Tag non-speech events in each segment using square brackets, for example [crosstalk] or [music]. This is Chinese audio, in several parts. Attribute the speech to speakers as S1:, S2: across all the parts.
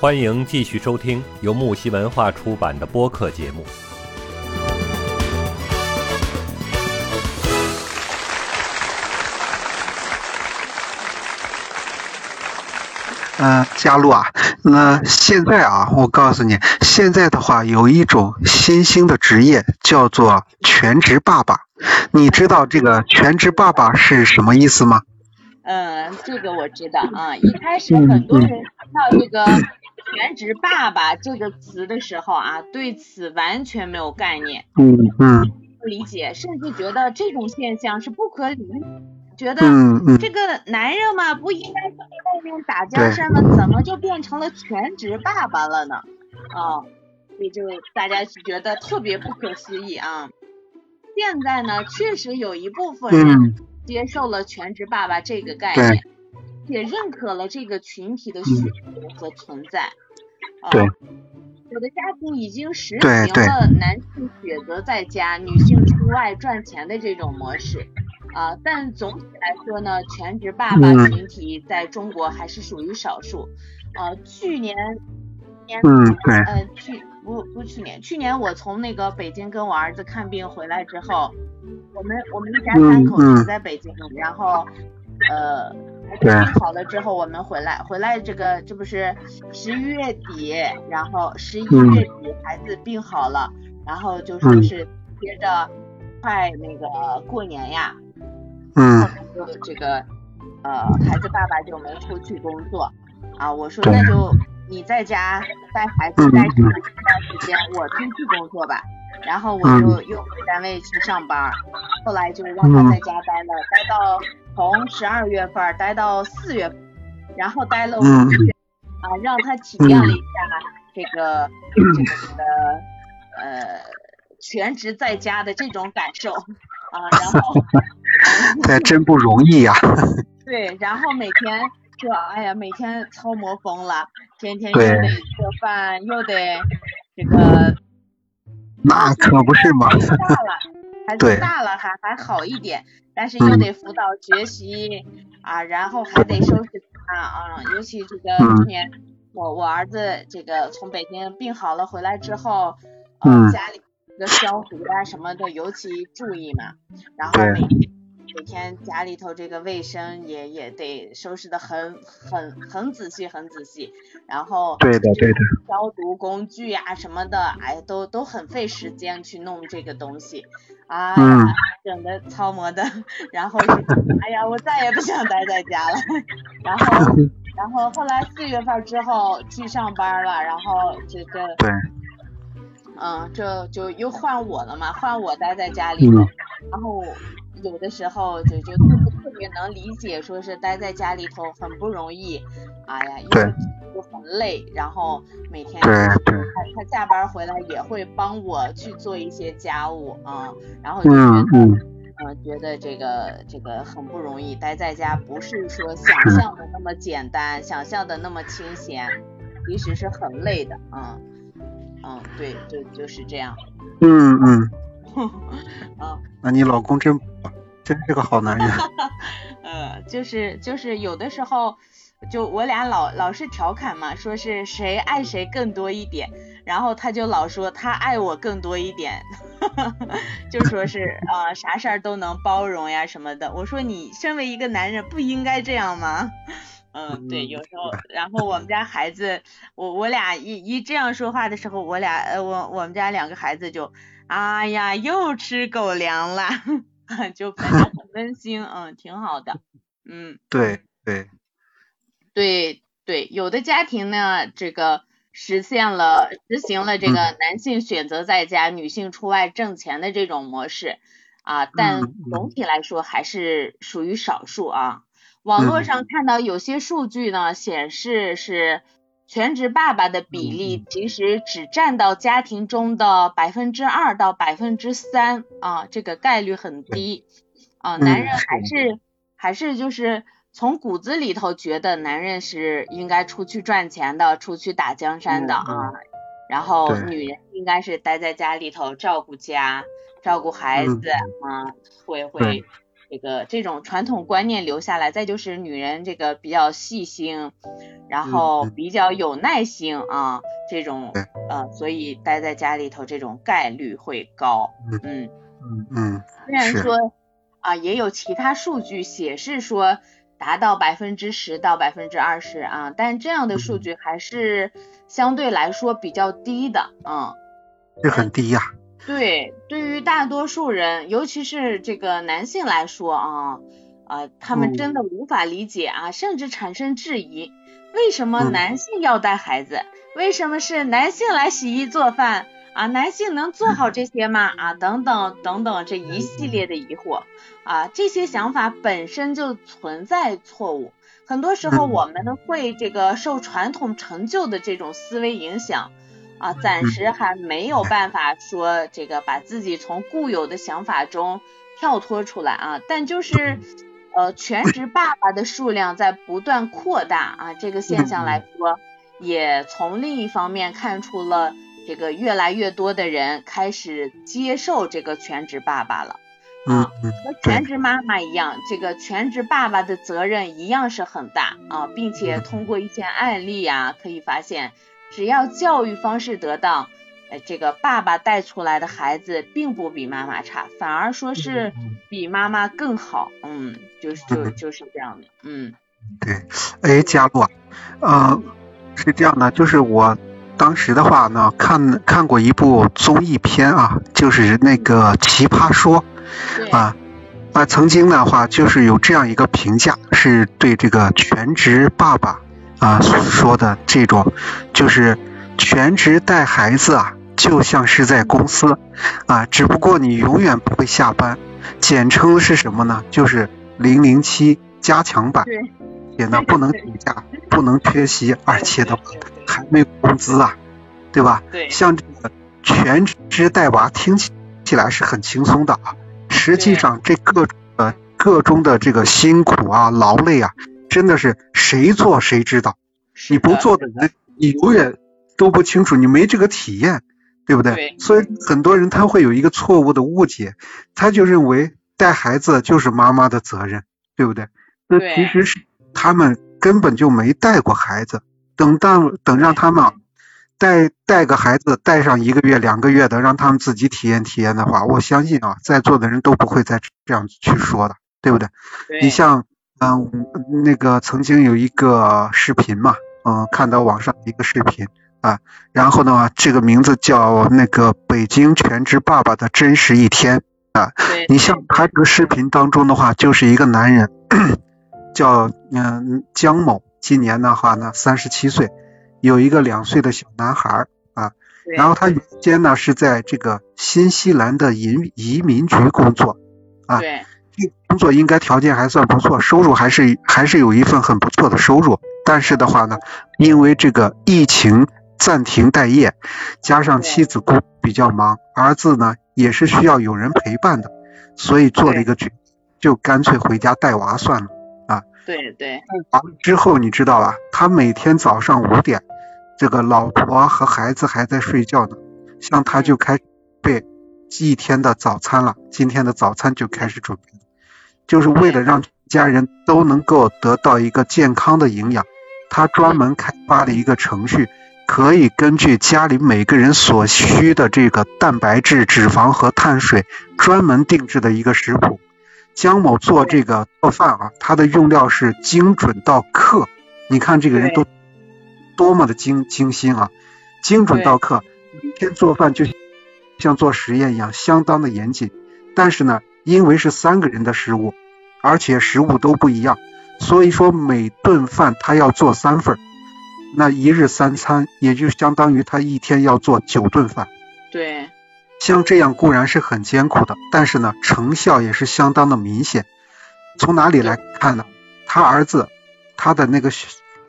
S1: 欢迎继续收听由木西文化出版的播客节目。
S2: 嗯，佳璐啊，那现在啊，我告诉你，现在的话有一种新兴的职业叫做全职爸爸。你知道这个全职爸爸是什么意思吗？
S3: 嗯，这个我知道啊。一开始很多人听到这个“ [coughs] 全职爸爸”这个词的时候啊，对此完全没有概念，
S2: 嗯嗯，
S3: 不理解，甚至觉得这种现象是不可理喻。觉得这个男人嘛，不应该在外面打江山吗？怎么就变成了全职爸爸了呢？啊，所以就大家就觉得特别不可思议啊。现在呢，确实有一部分人
S2: 嗯
S3: 接受了全职爸爸这个概
S2: 对
S3: 念，也认可了这个群体的需求和存在。啊
S2: 对
S3: 有的家庭已经实行了男性选择在家，女性出外赚钱的这种模式。啊，但总体来说呢，全职爸爸
S2: 嗯
S3: 群体在中国还是属于少数。呃，去年，年
S2: 嗯对
S3: 呃，去不不去年，去年我从那个北京跟我儿子看病回来之后，我们我们一家三口都在北京，然后呃，
S2: 对。
S3: 病好了之后我们回来，回来这个这不是十一月底，然后十一
S2: 嗯
S3: 月底孩子病好了，然后就说
S2: 嗯
S3: 是接着快那个过年呀，
S2: 嗯。
S3: 就这个呃，孩子爸爸就没出去工作。啊。我说那就你在家带孩子
S2: 嗯
S3: 带这
S2: 嗯
S3: 段时间，我出去工作吧。然后我
S2: 嗯。
S3: 就又回单位去上班，后来就让他在家待了，待到从十二月份儿待到四月份，然后待了五
S2: 嗯
S3: 个月啊，让他体验了一下这个这个这个呃全职在家的这种感受啊，然后。[laughs]
S2: 这真不容易呀、[laughs]
S3: 对，然后每天就哎呀，每天操磨疯了，天天又得做饭，又得这个
S2: 那可不是嘛。[laughs]
S3: 孩子大了，还还好一点，但是又
S2: 嗯。
S3: 得辅导学习啊，然后还得收拾他啊，尤其这个
S2: 嗯。
S3: 去年我我儿子这个从北京病好了回来之后，
S2: 嗯。
S3: 呃，家里这个消毒啊什么的尤其注意嘛，然后每天每天家里头这个卫生也也得收拾的很很很仔细很仔细，然后
S2: 对的对的，
S3: 消毒工具啊什么的，哎呀，都都很费时间去弄这个东西，啊，
S2: 嗯
S3: 整的操磨的，然后是，哎呀，我再也不想待在家了，然后，[laughs] 然后后来四月份之后去上班了，然后这这，
S2: 对，
S3: 嗯，这就又换我了嘛，换我待在家里头，
S2: 嗯。
S3: 然后有的时候就就特别特别能理解，说是待在家里头很不容易，哎呀，又
S2: 对。
S3: 又很累，然后每天
S2: 对对，
S3: 他他下班回来也会帮我去做一些家务啊、然后就觉
S2: 嗯
S3: 得，
S2: 嗯，
S3: 呃，觉得这个这个很不容易，待在家不是说想象的那么简单，想象的那么清闲，其实是很累的，嗯嗯，对，就就是这样，
S2: 嗯嗯，
S3: 嗯。[laughs]
S2: 那你老公真真是个好男人。[laughs]
S3: 呃，就是就是有的时候，就我俩老老是调侃嘛，说是谁爱谁更多一点，然后他就老说他爱我更多一点，[laughs] 就说是呃啥事儿都能包容呀什么的。我说你身为一个男人不应该这样吗？嗯，对，有时候，然后我们家孩子，我我俩一一这样说话的时候，我俩呃我我们家两个孩子就，哎呀，又吃狗粮了。[laughs] 就感觉很温馨，嗯，挺好的，嗯，
S2: 对对，
S3: 对对，有的家庭呢，这个实现了实行了这个男性选择在家，女性出外挣钱的这种模式啊，但总体来说还是属于少数啊。网络上看到有些数据呢，显示是全职爸爸的比例其实只占到家庭中的百分之二到百分之三啊，这个概率很低啊。
S2: 嗯
S3: 男人还是。还是就是从骨子里头觉得男人是应该出去赚钱的，出去打江山的
S2: 嗯。
S3: 啊。然后女人应该是待在家里头照顾家、照顾孩
S2: 嗯。
S3: 子啊，会会
S2: 对
S3: 这个这种传统观念留下来，再就是女人这个比较细心，然后比较有耐心啊，这种呃，所以待在家里头这种概率会高。
S2: 嗯嗯嗯。
S3: 虽然说啊，也有其他数据显示说达到百分之十到百分之二十啊，但这样的数据还是相对来说比较低的嗯。
S2: 这很低呀。
S3: 对，对于大多数人，尤其是这个男性来说啊，啊，他们真的无法理解啊，甚至产生质疑，为什么男性要带孩子？为什么是男性来洗衣做饭啊？男性能做好这些吗？啊，等等等等这一系列的疑惑啊，这些想法本身就存在错误。很多时候我们会这个受传统成就的这种思维影响。啊，暂时还没有办法说这个把自己从固有的想法中跳脱出来啊，但就是呃全职爸爸的数量在不断扩大啊，这个现象来说，也从另一方面看出了这个越来越多的人开始接受这个全职爸爸了啊，和全职妈妈一样，这个全职爸爸的责任一样是很大啊，并且通过一些案例呀，可以发现。只要教育方式得当，呃，这个爸爸带出来的孩子并不比妈妈差，反而说是比妈妈更好。嗯，就是就就是这样的。嗯，
S2: 对。哎，佳璐，呃，是这样的，就是我当时的话呢，看看过一部综艺片啊，就是那个《奇葩说》啊啊，曾经的话就是有这样一个评价，是对这个全职爸爸。啊，说的这种就是全职带孩子啊，就像是在公司啊，只不过你永远不会下班。简称是什么呢？就是零零七加强版。也呢，不能请假，不能缺席，而且的话还没有工资啊，对吧？
S3: 对。
S2: 像这个全职带娃听起起来是很轻松的啊，实际上这个呃各中的这个辛苦啊、劳累啊。真的是谁做谁知道，你不做的人，你永远都不清楚，你没这个体验，对不对？所以很多人他会有一个错误的误解，他就认为带孩子就是妈妈的责任，对不对？那其实是他们根本就没带过孩子，等到等让他们带带个孩子带上一个月两个月的，让他们自己体验体验的话，我相信啊，在座的人都不会再这样去说的，对不对？你像。嗯，那个曾经有一个视频嘛，嗯，看到网上一个视频啊，然后呢，这个名字叫那个北京全职爸爸的真实一天啊。你像他这个视频当中的话，就是一个男人，叫嗯江某，今年的话呢三十七岁，有一个两岁的小男孩啊，然后他原先呢是在这个新西兰的移移民局工作啊。
S3: 对。
S2: 工作应该条件还算不错，收入还是还是有一份很不错的收入。但是的话呢，因为这个疫情暂停待业，加上妻子工比较忙，儿子呢也是需要有人陪伴的，所以做了一个决，就干脆回家带娃算了啊。
S3: 对对。
S2: 之后，你知道吧？他每天早上五点，这个老婆和孩子还在睡觉呢，像他就开备一天的早餐了，今天的早餐就开始准备。就是为了让家人都能够得到一个健康的营养，他专门开发了一个程序，可以根据家里每个人所需的这个蛋白质、脂肪和碳水，专门定制的一个食谱。江某做这个做饭啊，他的用料是精准到克，你看这个人都多么的精精心啊，精准到克，每天做饭就像做实验一样，相当的严谨。但是呢，因为是三个人的食物。而且食物都不一样，所以说每顿饭他要做三份那一日三餐也就相当于他一天要做九顿饭。
S3: 对，
S2: 像这样固然是很艰苦的，但是呢，成效也是相当的明显。从哪里来看呢？他儿子，他的那个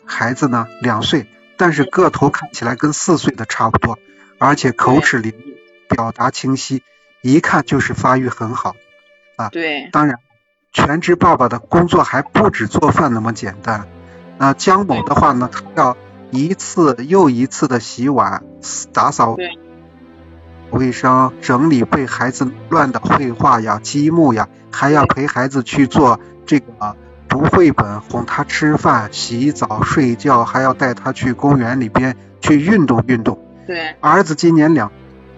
S2: 孩子呢，两岁，但是个头看起来跟四岁的差不多，而且口齿伶俐，表达清晰，一看就是发育很好啊。
S3: 对，
S2: 当然。全职爸爸的工作还不止做饭那么简单，那江某的话呢，他要一次又一次的洗碗、打扫，卫生，整理被孩子乱的绘画呀、积木呀，还要陪孩子去做这个读绘本、哄他吃饭、洗澡、睡觉，还要带他去公园里边去运动运动。
S3: 对，
S2: 儿子今年两，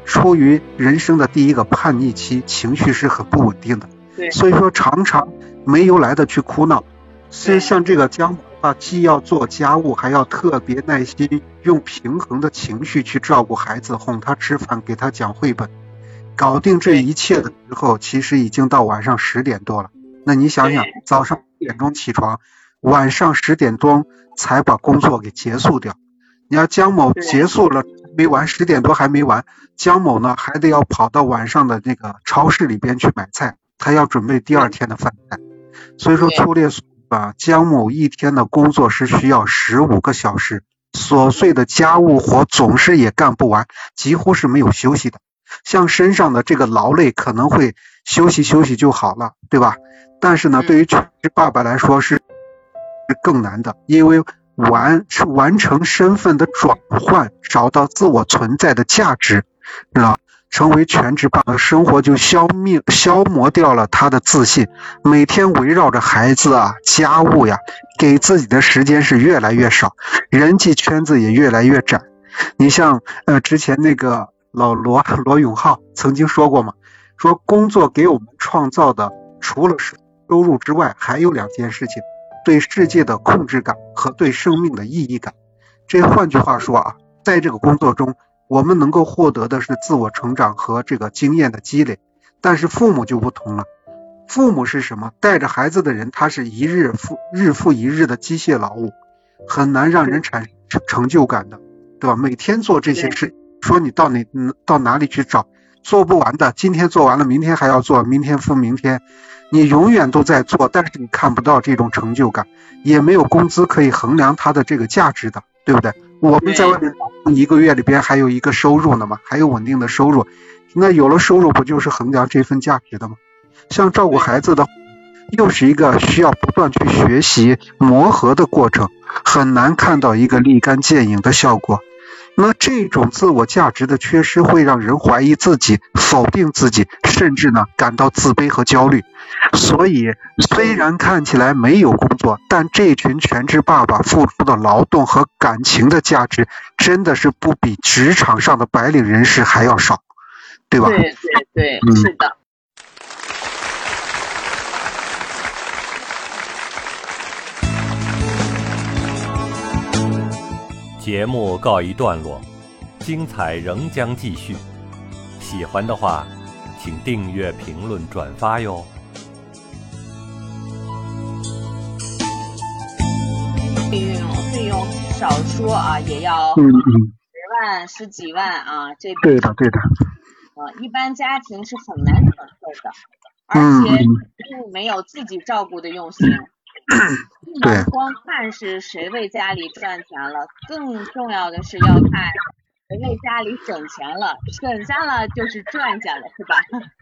S2: 处于人生的第一个叛逆期，情绪是很不稳定的。
S3: 对，
S2: 所以说常常没由来的去哭闹。所以像这个姜啊，既要做家务，还要特别耐心，用平衡的情绪去照顾孩子，哄他吃饭，给他讲绘本，搞定这一切的时候，其实已经到晚上十点多了。那你想想，早上五点钟起床，晚上十点钟才把工作给结束掉。你要姜某结束了没完，十点多还没完，江某呢还得要跑到晚上的那个超市里边去买菜，他要准备第二天的饭菜。所以说粗略说。啊，姜某一天的工作是需要十五个小时，琐碎的家务活总是也干不完，几乎是没有休息的。像身上的这个劳累可能会休息休息就好了，对吧？但是呢，对于全职爸爸来说是是更难的，因为完是完成身份的转换，找到自我存在的价值，知道成为全职爸爸，生活就消灭、消磨掉了他的自信。每天围绕着孩子啊、家务呀，给自己的时间是越来越少，人际圈子也越来越窄。你像呃，之前那个老罗罗永浩曾经说过嘛，说工作给我们创造的除了收入之外，还有两件事情：对世界的控制感和对生命的意义感。这换句话说啊，在这个工作中。我们能够获得的是自我成长和这个经验的积累，但是父母就不同了。父母是什么？带着孩子的人，他是一日复日复一日的机械劳务，很难让人产生成就感的，对吧？每天做这些事，说你到哪到哪里去找，做不完的。今天做完了，明天还要做，明天复明天，你永远都在做，但是你看不到这种成就感，也没有工资可以衡量它的这个价值的，对不对？我们在外面打工一个月里边还有一个收入呢嘛，还有稳定的收入，那有了收入不就是衡量这份价值的吗？像照顾孩子的，又是一个需要不断去学习磨合的过程，很难看到一个立竿见影的效果。那这种自我价值的缺失，会让人怀疑自己、否定自己，甚至呢感到自卑和焦虑。所以，虽然看起来没有工作，但这群全职爸爸付出的劳动和感情的价值，真的是不比职场上的白领人士还要少，对吧？
S3: 对对对，是的。
S1: 节目告一段落，精彩仍将继续。喜欢的话，请订阅、评论、转发哟。
S3: 费用费用少说啊，也要
S2: 十
S3: 万、十几万啊，这
S2: 对的对的。
S3: 啊，一般家庭是很难承受的，而且并没有自己照顾的用心。不能光看是谁为家里赚钱了，更重要的是要看为家里省钱了，省下了就是赚下了，是吧？[laughs]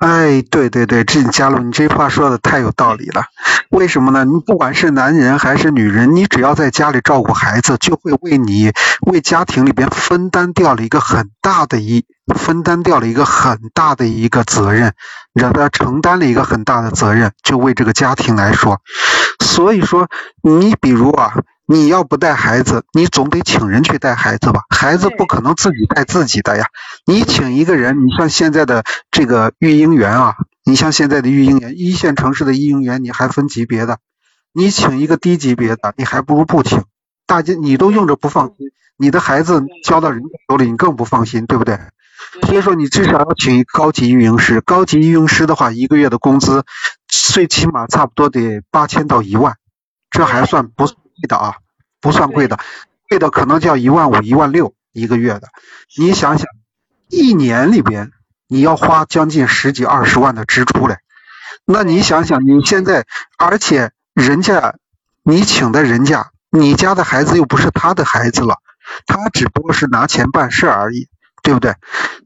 S2: 哎，对对对，这佳璐，你这话说的太有道理了。为什么呢？你不管是男人还是女人，你只要在家里照顾孩子，就会为你为家庭里边分担掉了一个很大的一分担掉了一个很大的一个责任，让他承担了一个很大的责任，就为这个家庭来说。所以说，你比如啊。你要不带孩子，你总得请人去带孩子吧？孩子不可能自己带自己的呀。你请一个人，你像现在的这个育婴员啊，你像现在的育婴员，一线城市的育婴员你还分级别的，你请一个低级别的，你还不如不请。大家你都用着不放心，你的孩子交到人家手里，你更不放心，对不对？所以说，你至少要请一个高级育婴师。高级育婴师的话，一个月的工资最起码差不多得八千到一万，这还算不。贵的啊，不算贵的，贵的可能就要一万五、一万六一个月的。你想想，一年里边你要花将近十几二十万的支出嘞。那你想想，你现在，而且人家你请的人家，你家的孩子又不是他的孩子了，他只不过是拿钱办事而已，对不对？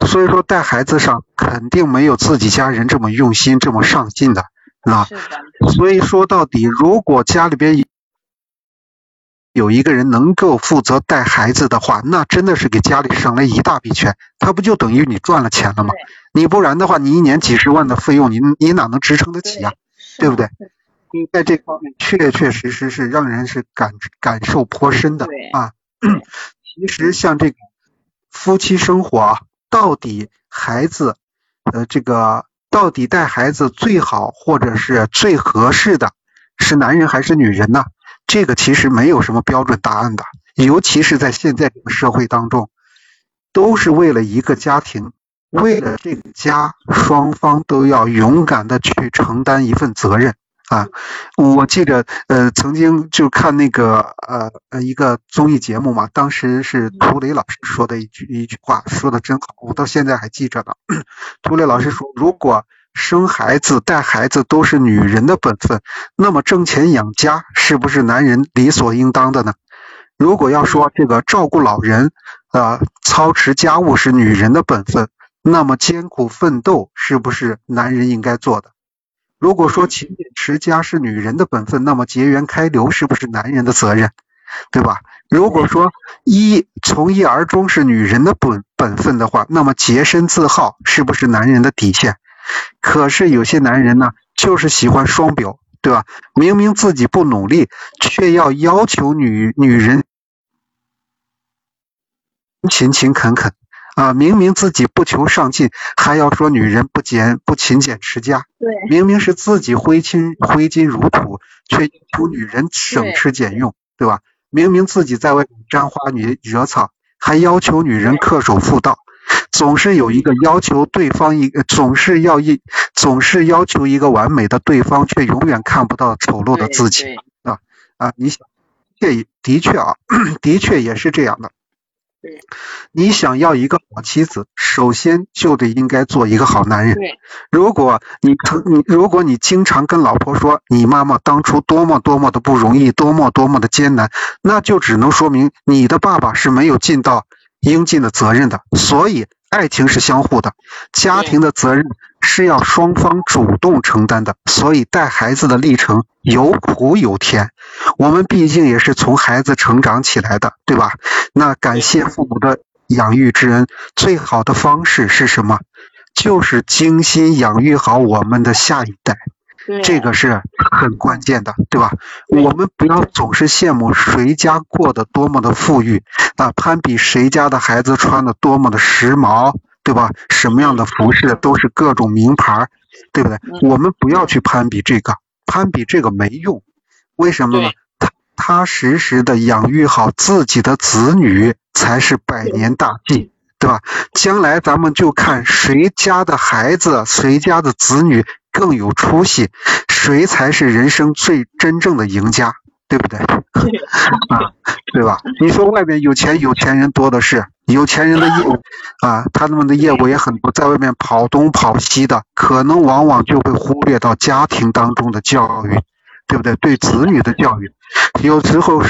S2: 所以说带孩子上肯定没有自己家人这么用心、这么上进的，啊。所以说到底，如果家里边。有一个人能够负责带孩子的话，那真的是给家里省了一大笔钱，他不就等于你赚了钱了吗？你不然的话，你一年几十万的费用，你你哪能支撑得起呀？对不对？你在这方面确确实实是让人是感感受颇深的啊。[clears throat] 其实像这个夫妻生活啊，到底孩子呃这个到底带孩子最好或者是最合适的是男人还是女人呢？这个其实没有什么标准答案的，尤其是在现在这个社会当中，都是为了一个家庭，为了这个家，双方都要勇敢的去承担一份责任。啊，我记得呃，曾经就看那个呃呃一个综艺节目嘛，当时是涂磊老师说的一句一句话，说的真好，我到现在还记着呢。[coughs] 涂磊老师说，如果生孩子带孩子都是女人的本分，那么挣钱养家是不是男人理所应当的呢？如果要说这个照顾老人啊，操持家务是女人的本分，那么艰苦奋斗是不是男人应该做的？如果说勤俭持家是女人的本分，那么结缘开流是不是男人的责任，对吧？如果说一从一而终是女人的本本分的话，那么洁身自好是不是男人的底线？可是有些男人呢，就是喜欢双标，对吧？明明自己不努力，却要要求女女人勤勤恳恳。啊，明明自己不求上进，还要说女人不俭不勤俭持家。
S3: 对，
S2: 明明是自己挥金挥金如土，却要求女人省吃俭用，对吧？明明自己在外面沾花惹惹草，还要求女人恪守妇道。[laughs] 总是有一个要求对方一个，总是要一，总是要求一个完美的对方，却永远看不到丑陋的自己。啊啊，你想，这的确啊，[coughs] 的确也是这样的。你想要一个好妻子，首先就得应该做一个好男人。如果你曾你如果你经常跟老婆说你妈妈当初多么多么的不容易，多么多么的艰难，那就只能说明你的爸爸是没有尽到应尽的责任的。所以。爱情是相互的，家庭的责任是要双方主动承担的，所以带孩子的历程有苦有甜。我们毕竟也是从孩子成长起来的，对吧？那感谢父母的养育之恩，最好的方式是什么？就是精心养育好我们的下一代。这个是很关键的，对吧？我们不要总是羡慕谁家过得多么的富裕啊，攀比谁家的孩子穿的多么的时髦，对吧？什么样的服饰都是各种名牌，对不对？我们不要去攀比这个，攀比这个没用。为什么呢？踏踏实实的养育好自己的子女才是百年大计，对吧？将来咱们就看谁家的孩子，谁家的子女。更有出息，谁才是人生最真正的赢家，对不对？[laughs] 啊，对吧？你说外面有钱有钱人多的是，有钱人的业务啊，他们的业务也很多，在外面跑东跑西的，可能往往就会忽略到家庭当中的教育，对不对？对子女的教育，有时候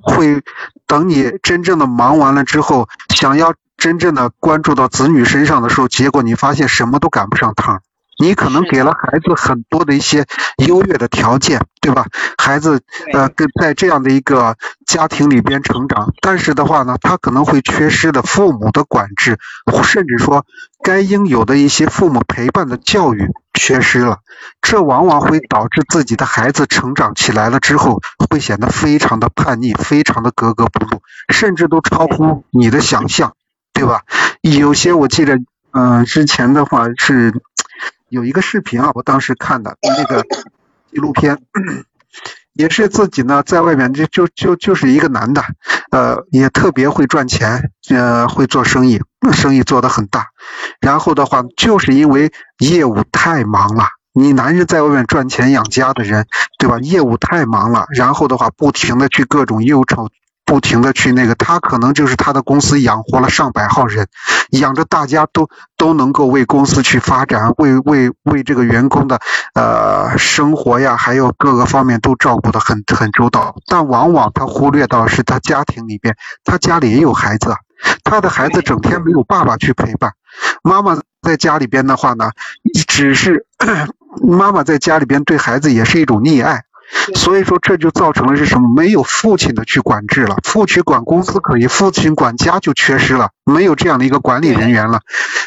S2: 会等你真正的忙完了之后，想要真正的关注到子女身上的时候，结果你发现什么都赶不上趟。你可能给了孩子很多的一些优越的条件，对吧？孩子呃，跟在这样的一个家庭里边成长，但是的话呢，他可能会缺失的父母的管制，甚至说该应有的一些父母陪伴的教育缺失了，这往往会导致自己的孩子成长起来了之后，会显得非常的叛逆，非常的格格不入，甚至都超乎你的想象，对吧？有些我记得，嗯，之前的话是。有一个视频啊，我当时看的那个纪录片，[clears throat] 也是自己呢在外面就就就就是一个男的，呃，也特别会赚钱，呃，会做生意，生意做得很大。然后的话，就是因为业务太忙了，你男人在外面赚钱养家的人，对吧？业务太忙了，然后的话，不停的去各种忧愁。不停的去那个，他可能就是他的公司养活了上百号人，养着大家都都能够为公司去发展，为为为这个员工的呃生活呀，还有各个方面都照顾的很很周到。但往往他忽略到是他家庭里边，他家里也有孩子，他的孩子整天没有爸爸去陪伴，妈妈在家里边的话呢，只是妈妈在家里边对孩子也是一种溺爱。所以说这就造成了是什么？没有父亲的去管制了，父亲管公司可以，父亲管家就缺失了，没有这样的一个管理人员了。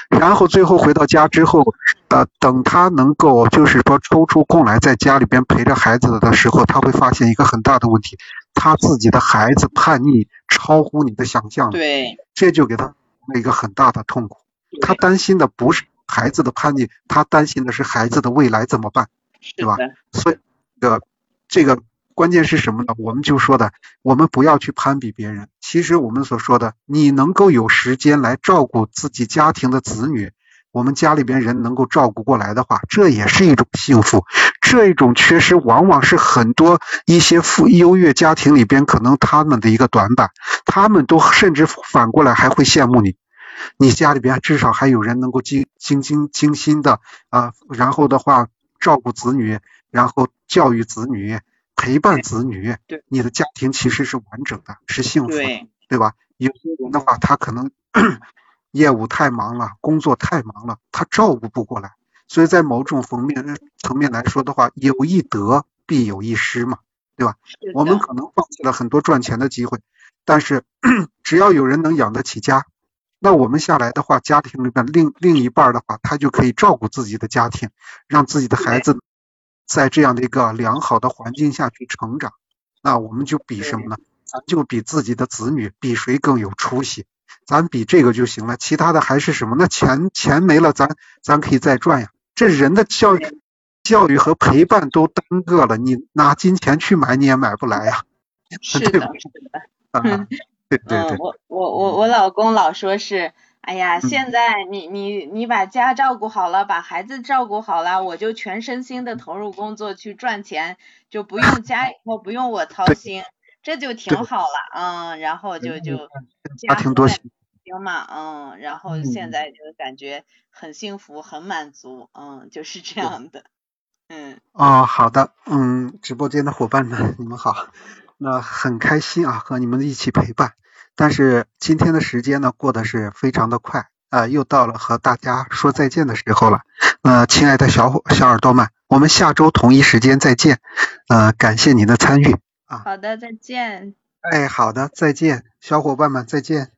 S2: 然后最后回到家之后，呃，等他能够就是说抽出空来在家里边陪着孩子的时候，他会发现一个很大的问题，他自己的孩子叛逆超乎你的想象了，
S3: 对，
S2: 这就给他了一个很大的痛苦。他担心的不是孩子的叛逆，他担心的是孩子的未来怎么办，对吧？所以，这个这个关键是什么呢？我们就说的，我们不要去攀比别人。其实我们所说的，你能够有时间来照顾自己家庭的子女，我们家里边人能够照顾过来的话，这也是一种幸福。这一种缺失，往往是很多一些富优越家庭里边可能他们的一个短板，他们都甚至反过来还会羡慕你。你家里边至少还有人能够精精精精心的啊，然后的话照顾子女，然后教育子女，陪伴子女。
S3: 对，
S2: 你的家庭其实是完整的，是幸福的，
S3: 对
S2: 对吧？有些人的话，他可能 [clears throat] 业务太忙了，工作太忙了，他照顾不过来。所以在某种层面层面来说的话，有一得必有一失嘛，对吧？我们可能放弃了很多赚钱的机会，但是 [clears throat] 只要有人能养得起家。那我们下来的话，家庭里边另另一半的话，他就可以照顾自己的家庭，让自己的孩子在这样的一个良好的环境下去成长。那我们就比什么呢？咱就比自己的子女，比谁更有出息，咱比这个就行了。其他的还是什么？那钱钱没了，咱咱可以再赚呀。这人的教育、教育和陪伴都耽搁了，你拿金钱去买，你也买不来呀。
S3: 是的，是的。
S2: 啊。对对对，
S3: 我我我我老公老说是，哎呀，现在你你你把家照顾好了，把孩子照顾好了，我就全身心的投入工作去赚钱，就不用家以后不用我操心，这就挺好了，嗯，然后就就
S2: 家庭多行
S3: 嘛，嗯，然后现在就感觉很幸福，很满足，嗯，就是这样的，嗯。
S2: 哦，好的，嗯，直播间的伙伴们，你们好。那很开心啊，和你们一起陪伴。但是今天的时间呢，过得是非常的快啊，又到了和大家说再见的时候了。呃，亲爱的小伙小耳朵们，我们下周同一时间再见。呃，感谢您的参与啊。
S3: 好的，再见。
S2: 哎，好的，再见，小伙伴们，再见。